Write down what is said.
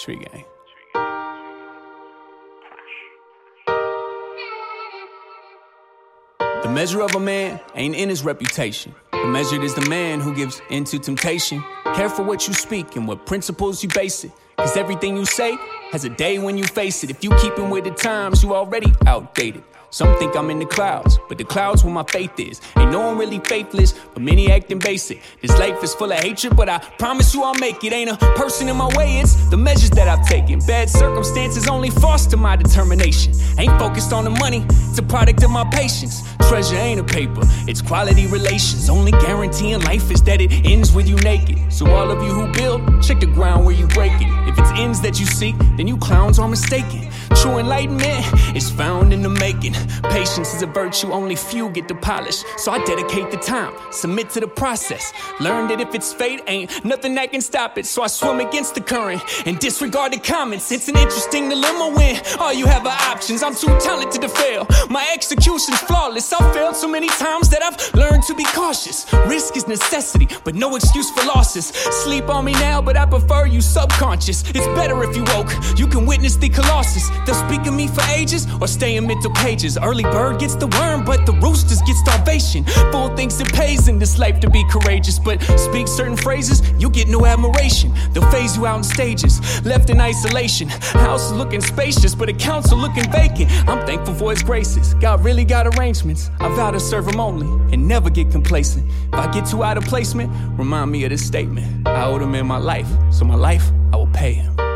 Tree Gang. Eh? The measure of a man ain't in his reputation. The measured is the man who gives into temptation. Care for what you speak and what principles you base it. Cause everything you say has a day when you face it. If you keepin' with the times, you already outdated. Some think I'm in the clouds, but the clouds where my faith is. Ain't no one really faithless, but many acting basic. This life is full of hatred, but I promise you I'll make it. Ain't a person in my way, it's the measures that I've taken. Bad circumstances only foster my determination. Ain't focused on the money, it's a product of my patience. Treasure ain't a paper, it's quality relations. Only guarantee in life is that it ends with you naked. So all of you who build, check the ground where you break it. If it's ends that you seek, then you clowns are mistaken. True enlightenment is found in the making. Patience is a virtue only few get to polish. So I dedicate the time, submit to the process. Learn that if it's fate, ain't nothing that can stop it. So I swim against the current and disregard the comments. It's an interesting dilemma when all you have are options. I'm too talented to fail. My execution's flawless. I've failed so many times that I've learned to be cautious. Risk is necessity, but no excuse for losses. Sleep on me now, but I prefer you subconscious. It's better if you woke. You can witness the colossus. They'll speak of me for ages or stay in mental pages. Early bird gets the worm, but the roosters get starvation. Fool thinks it pays in this life to be courageous, but speak certain phrases, you'll get no admiration. They'll phase you out in stages, left in isolation. House looking spacious, but accounts are looking vacant. I'm thankful for his graces. God really got arrangements. I vow to serve him only and never get complacent. If I get too out of placement, remind me of this statement. I owed him in my life, so my life, I will pay him.